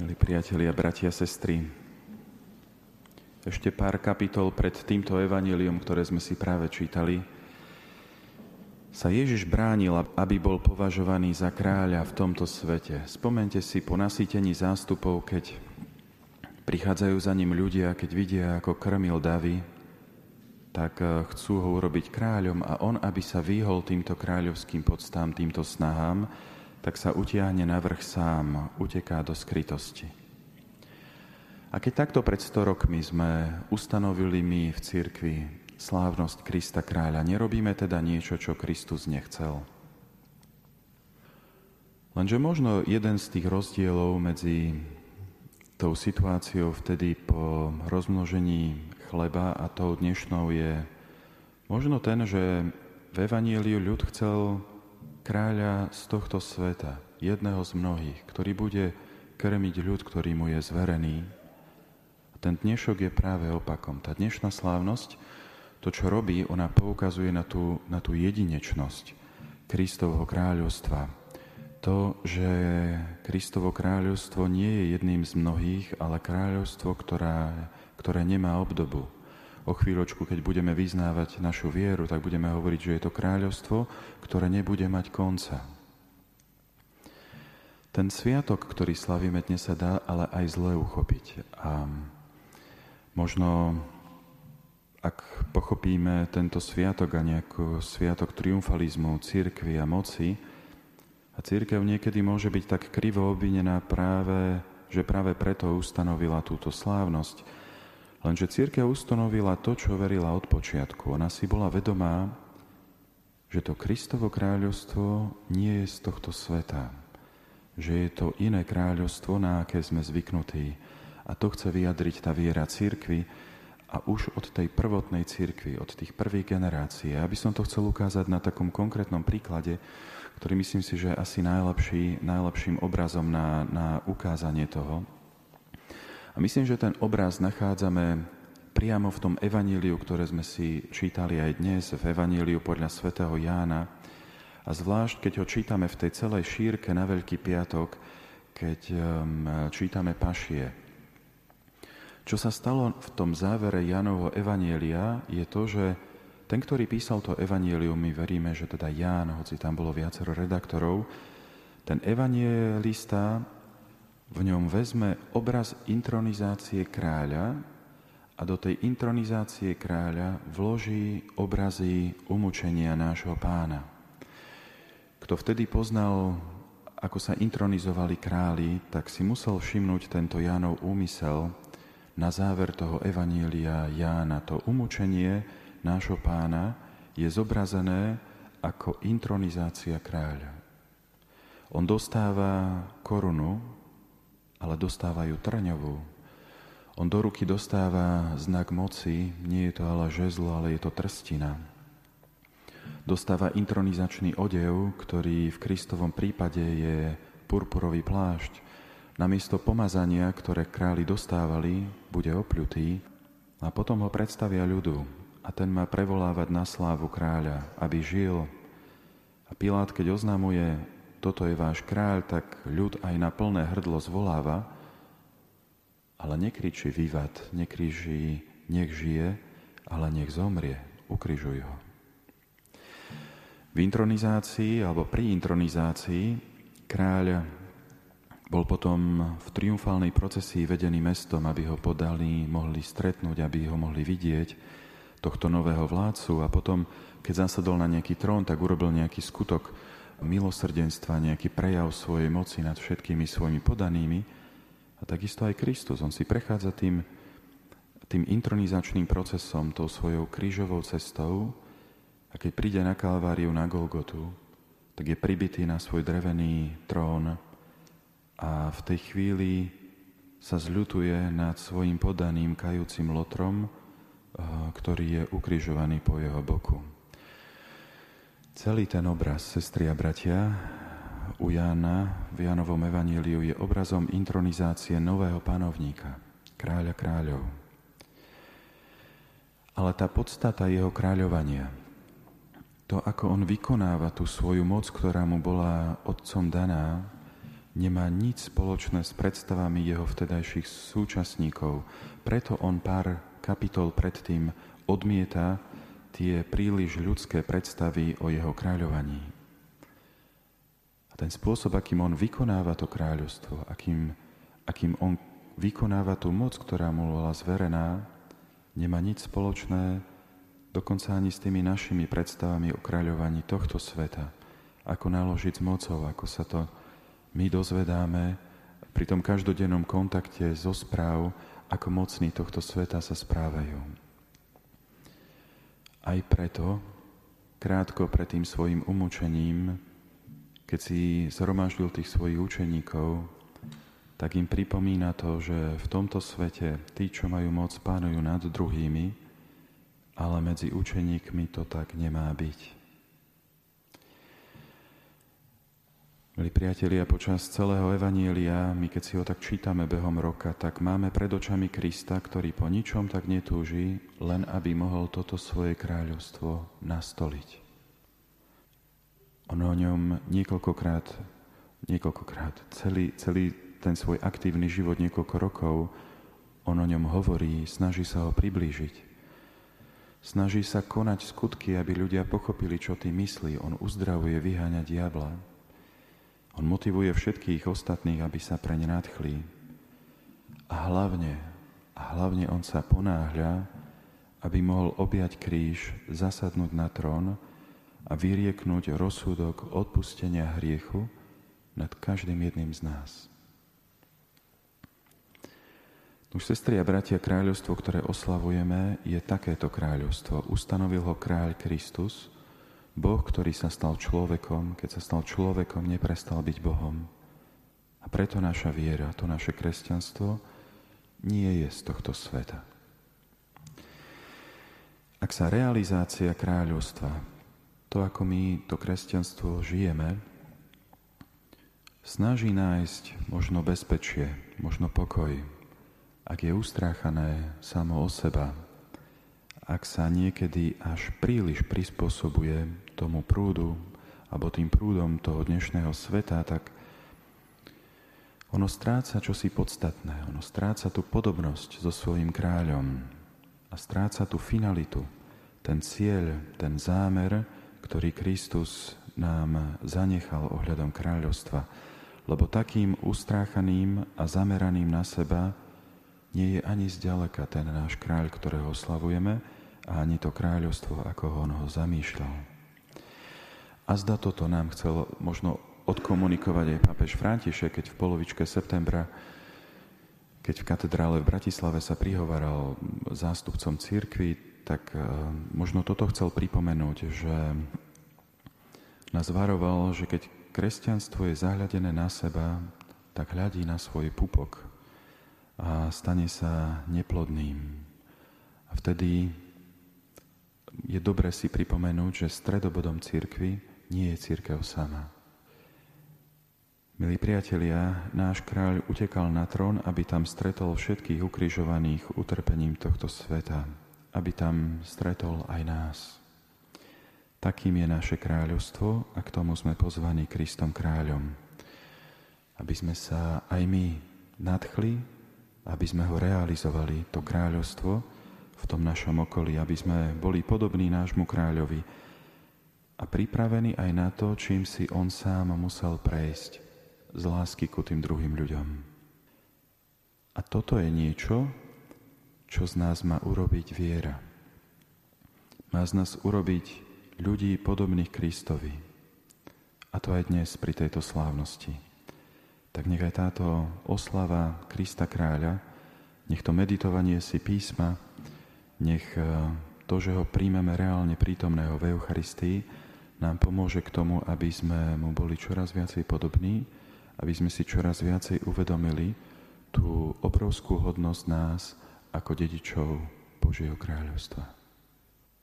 Milí priatelia, bratia, sestry, ešte pár kapitol pred týmto evanílium, ktoré sme si práve čítali, sa Ježiš bránil, aby bol považovaný za kráľa v tomto svete. Spomente si po nasýtení zástupov, keď prichádzajú za ním ľudia, keď vidia, ako krmil davy, tak eh, chcú ho urobiť kráľom a on, aby sa vyhol týmto kráľovským podstám, týmto snahám, tak sa utiahne na vrch sám, uteká do skrytosti. A keď takto pred 100 rokmi sme ustanovili my v cirkvi slávnosť Krista kráľa, nerobíme teda niečo, čo Kristus nechcel. Lenže možno jeden z tých rozdielov medzi tou situáciou vtedy po rozmnožení chleba a tou dnešnou je možno ten, že v Evaníliu ľud chcel kráľa z tohto sveta, jedného z mnohých, ktorý bude krmiť ľud, ktorý mu je zverený. A ten dnešok je práve opakom. Tá dnešná slávnosť, to, čo robí, ona poukazuje na tú, na tú jedinečnosť Kristovho kráľovstva. To, že Kristovo kráľovstvo nie je jedným z mnohých, ale kráľovstvo, ktorá, ktoré nemá obdobu o chvíľočku, keď budeme vyznávať našu vieru, tak budeme hovoriť, že je to kráľovstvo, ktoré nebude mať konca. Ten sviatok, ktorý slavíme dnes sa dá ale aj zle uchopiť. A možno, ak pochopíme tento sviatok a nejaký sviatok triumfalizmu, církvy a moci, a církev niekedy môže byť tak krivo obvinená práve, že práve preto ustanovila túto slávnosť, Lenže církev ustanovila to, čo verila od počiatku. Ona si bola vedomá, že to Kristovo kráľovstvo nie je z tohto sveta. Že je to iné kráľovstvo, na aké sme zvyknutí. A to chce vyjadriť tá viera církvy a už od tej prvotnej církvy, od tých prvých generácií. Ja by som to chcel ukázať na takom konkrétnom príklade, ktorý myslím si, že je asi najlepší, najlepším obrazom na, na ukázanie toho. A myslím, že ten obraz nachádzame priamo v tom evaníliu, ktoré sme si čítali aj dnes, v evaníliu podľa svätého Jána. A zvlášť, keď ho čítame v tej celej šírke na Veľký piatok, keď um, čítame pašie. Čo sa stalo v tom závere Jánovho evanielia, je to, že ten, ktorý písal to evanielium, my veríme, že teda Ján, hoci tam bolo viacero redaktorov, ten evanielista v ňom vezme obraz intronizácie kráľa a do tej intronizácie kráľa vloží obrazy umúčenia nášho pána. Kto vtedy poznal, ako sa intronizovali králi, tak si musel všimnúť tento Jánov úmysel na záver toho Evanília Jána. To umúčenie nášho pána je zobrazené ako intronizácia kráľa. On dostáva korunu, ale dostávajú trňovú. On do ruky dostáva znak moci, nie je to ale žezlo, ale je to trstina. Dostáva intronizačný odev, ktorý v Kristovom prípade je purpurový plášť. Namiesto pomazania, ktoré králi dostávali, bude opľutý a potom ho predstavia ľudu a ten má prevolávať na slávu kráľa, aby žil. A Pilát, keď oznamuje toto je váš kráľ, tak ľud aj na plné hrdlo zvoláva, ale nekričí vývad, nekričí nech žije, ale nech zomrie, ukrižuj ho. V intronizácii alebo pri intronizácii kráľ bol potom v triumfálnej procesii vedený mestom, aby ho podali, mohli stretnúť, aby ho mohli vidieť, tohto nového vládcu a potom, keď zasadol na nejaký trón, tak urobil nejaký skutok, milosrdenstva, nejaký prejav svojej moci nad všetkými svojimi podanými. A takisto aj Kristus. On si prechádza tým, tým intronizačným procesom, tou svojou krížovou cestou a keď príde na Kalváriu, na Golgotu, tak je pribitý na svoj drevený trón a v tej chvíli sa zľutuje nad svojim podaným kajúcim lotrom, eh, ktorý je ukrižovaný po jeho boku. Celý ten obraz, sestri a bratia, u Jána v Jánovom evaníliu je obrazom intronizácie nového panovníka, kráľa kráľov. Ale tá podstata jeho kráľovania, to, ako on vykonáva tú svoju moc, ktorá mu bola otcom daná, nemá nič spoločné s predstavami jeho vtedajších súčasníkov. Preto on pár kapitol predtým odmieta tie príliš ľudské predstavy o jeho kráľovaní. A ten spôsob, akým on vykonáva to kráľovstvo, akým, akým on vykonáva tú moc, ktorá mu bola zverená, nemá nič spoločné dokonca ani s tými našimi predstavami o kráľovaní tohto sveta. Ako naložiť s mocou, ako sa to my dozvedáme pri tom každodennom kontakte zo správ, ako mocní tohto sveta sa správajú. Aj preto, krátko pred tým svojim umúčením, keď si zhromaždil tých svojich učeníkov, tak im pripomína to, že v tomto svete tí, čo majú moc, pánujú nad druhými, ale medzi učeníkmi to tak nemá byť. Milí priatelia, počas celého Evanielia, my keď si ho tak čítame behom roka, tak máme pred očami Krista, ktorý po ničom tak netúži, len aby mohol toto svoje kráľovstvo nastoliť. On o ňom niekoľkokrát, niekoľkokrát, celý, celý ten svoj aktívny život niekoľko rokov, on o ňom hovorí, snaží sa ho priblížiť. Snaží sa konať skutky, aby ľudia pochopili, čo tým myslí. On uzdravuje, vyháňa diabla. On motivuje všetkých ostatných, aby sa preň nadchli. A hlavne, a hlavne on sa ponáhľa, aby mohol objať kríž, zasadnúť na trón a vyrieknúť rozsudok odpustenia hriechu nad každým jedným z nás. Už sestri a bratia, kráľovstvo, ktoré oslavujeme, je takéto kráľovstvo. Ustanovil ho kráľ Kristus, Boh, ktorý sa stal človekom, keď sa stal človekom, neprestal byť Bohom. A preto naša viera, to naše kresťanstvo, nie je z tohto sveta. Ak sa realizácia kráľovstva, to ako my to kresťanstvo žijeme, snaží nájsť možno bezpečie, možno pokoj, ak je ustráchané samo o seba, ak sa niekedy až príliš prispôsobuje tomu prúdu alebo tým prúdom toho dnešného sveta, tak ono stráca čosi podstatné. Ono stráca tú podobnosť so svojím kráľom a stráca tú finalitu, ten cieľ, ten zámer, ktorý Kristus nám zanechal ohľadom kráľovstva. Lebo takým ustráchaným a zameraným na seba nie je ani zďaleka ten náš kráľ, ktorého oslavujeme, ani to kráľovstvo, ako on ho zamýšľal. A zda toto nám chcel možno odkomunikovať aj pápež František, keď v polovičke septembra, keď v katedrále v Bratislave sa prihovaral zástupcom církvy, tak e, možno toto chcel pripomenúť, že nás varoval, že keď kresťanstvo je zahľadené na seba, tak hľadí na svoj pupok a stane sa neplodným. A vtedy je dobre si pripomenúť, že stredobodom církvy nie je církev sama. Milí priatelia, náš kráľ utekal na trón, aby tam stretol všetkých ukrižovaných utrpením tohto sveta, aby tam stretol aj nás. Takým je naše kráľovstvo a k tomu sme pozvaní Kristom kráľom. Aby sme sa aj my nadchli, aby sme ho realizovali, to kráľovstvo, v tom našom okolí, aby sme boli podobní nášmu kráľovi a pripravení aj na to, čím si on sám musel prejsť z lásky ku tým druhým ľuďom. A toto je niečo, čo z nás má urobiť viera. Má z nás urobiť ľudí podobných Kristovi. A to aj dnes pri tejto slávnosti. Tak nech táto oslava Krista kráľa, nech to meditovanie si písma, nech e, to, že ho príjmeme reálne prítomného v Eucharistii, nám pomôže k tomu, aby sme mu boli čoraz viacej podobní, aby sme si čoraz viacej uvedomili tú obrovskú hodnosť nás ako dedičov Božieho kráľovstva.